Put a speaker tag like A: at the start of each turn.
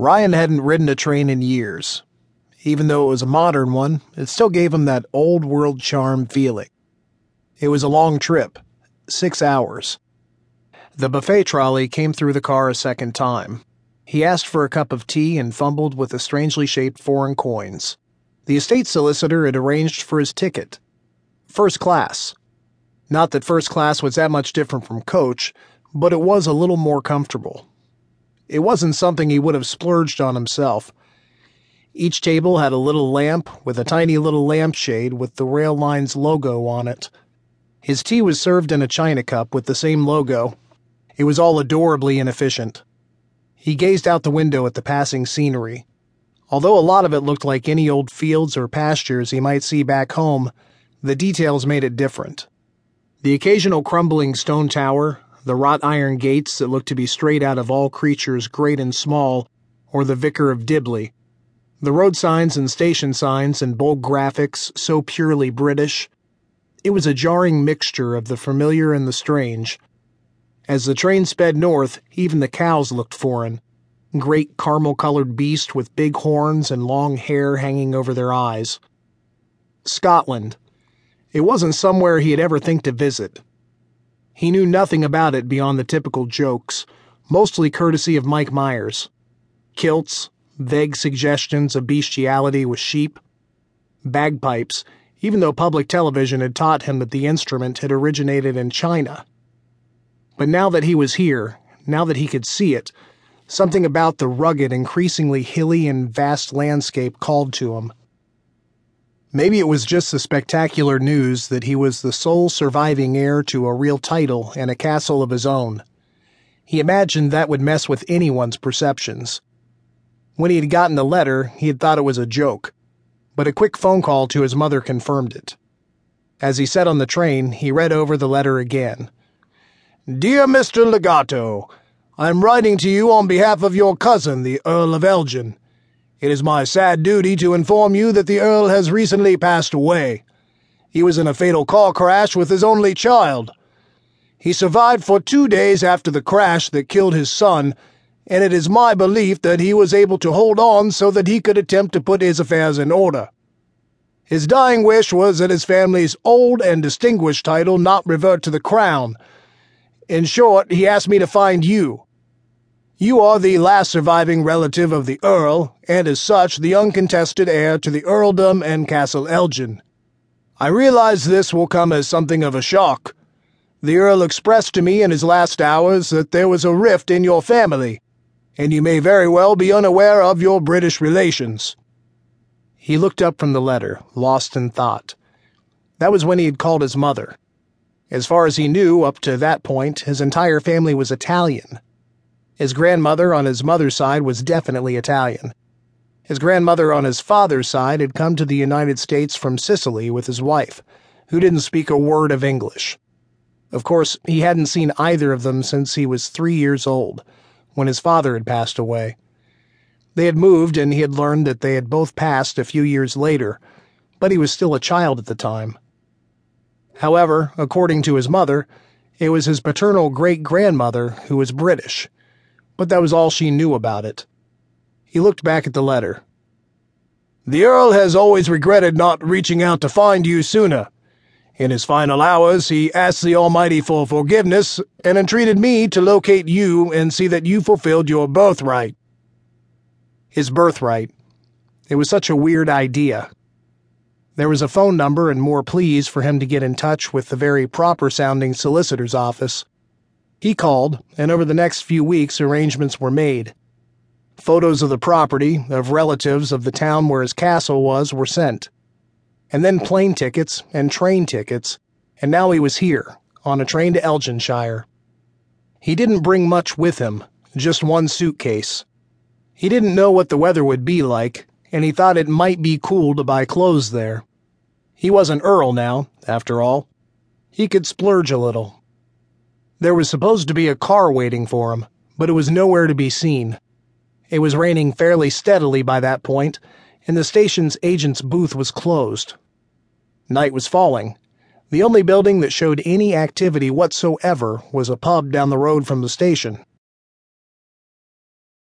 A: Ryan hadn't ridden a train in years. Even though it was a modern one, it still gave him that old world charm feeling. It was a long trip six hours. The buffet trolley came through the car a second time. He asked for a cup of tea and fumbled with the strangely shaped foreign coins. The estate solicitor had arranged for his ticket. First class. Not that first class was that much different from coach, but it was a little more comfortable. It wasn't something he would have splurged on himself. Each table had a little lamp with a tiny little lampshade with the rail line's logo on it. His tea was served in a china cup with the same logo. It was all adorably inefficient. He gazed out the window at the passing scenery. Although a lot of it looked like any old fields or pastures he might see back home, the details made it different. The occasional crumbling stone tower, the wrought iron gates that looked to be straight out of all creatures great and small, or the Vicar of Dibley, the road signs and station signs and bold graphics so purely British. It was a jarring mixture of the familiar and the strange. As the train sped north, even the cows looked foreign. Great caramel colored beasts with big horns and long hair hanging over their eyes. Scotland. It wasn't somewhere he had ever think to visit. He knew nothing about it beyond the typical jokes, mostly courtesy of Mike Myers. Kilts, vague suggestions of bestiality with sheep, bagpipes, even though public television had taught him that the instrument had originated in China. But now that he was here, now that he could see it, something about the rugged, increasingly hilly and vast landscape called to him. Maybe it was just the spectacular news that he was the sole surviving heir to a real title and a castle of his own. He imagined that would mess with anyone's perceptions. When he had gotten the letter, he had thought it was a joke, but a quick phone call to his mother confirmed it. As he sat on the train, he read over the letter again. Dear Mr. Legato, I am writing to you on behalf of your cousin, the Earl of Elgin. It is my sad duty to inform you that the Earl has recently passed away. He was in a fatal car crash with his only child. He survived for two days after the crash that killed his son, and it is my belief that he was able to hold on so that he could attempt to put his affairs in order. His dying wish was that his family's old and distinguished title not revert to the crown. In short, he asked me to find you. You are the last surviving relative of the Earl, and as such, the uncontested heir to the earldom and Castle Elgin. I realize this will come as something of a shock. The Earl expressed to me in his last hours that there was a rift in your family, and you may very well be unaware of your British relations. He looked up from the letter, lost in thought. That was when he had called his mother. As far as he knew, up to that point, his entire family was Italian. His grandmother on his mother's side was definitely Italian. His grandmother on his father's side had come to the United States from Sicily with his wife, who didn't speak a word of English. Of course, he hadn't seen either of them since he was three years old, when his father had passed away. They had moved, and he had learned that they had both passed a few years later, but he was still a child at the time. However, according to his mother, it was his paternal great grandmother who was British but that was all she knew about it. He looked back at the letter. The Earl has always regretted not reaching out to find you sooner. In his final hours, he asked the Almighty for forgiveness and entreated me to locate you and see that you fulfilled your birthright. His birthright. It was such a weird idea. There was a phone number and more pleas for him to get in touch with the very proper sounding solicitor's office. He called, and over the next few weeks, arrangements were made. Photos of the property, of relatives of the town where his castle was, were sent. And then plane tickets and train tickets, and now he was here, on a train to Elginshire. He didn't bring much with him, just one suitcase. He didn't know what the weather would be like, and he thought it might be cool to buy clothes there. He was an Earl now, after all. He could splurge a little. There was supposed to be a car waiting for him, but it was nowhere to be seen. It was raining fairly steadily by that point, and the station's agent's booth was closed. Night was falling. The only building that showed any activity whatsoever was a pub down the road from the station.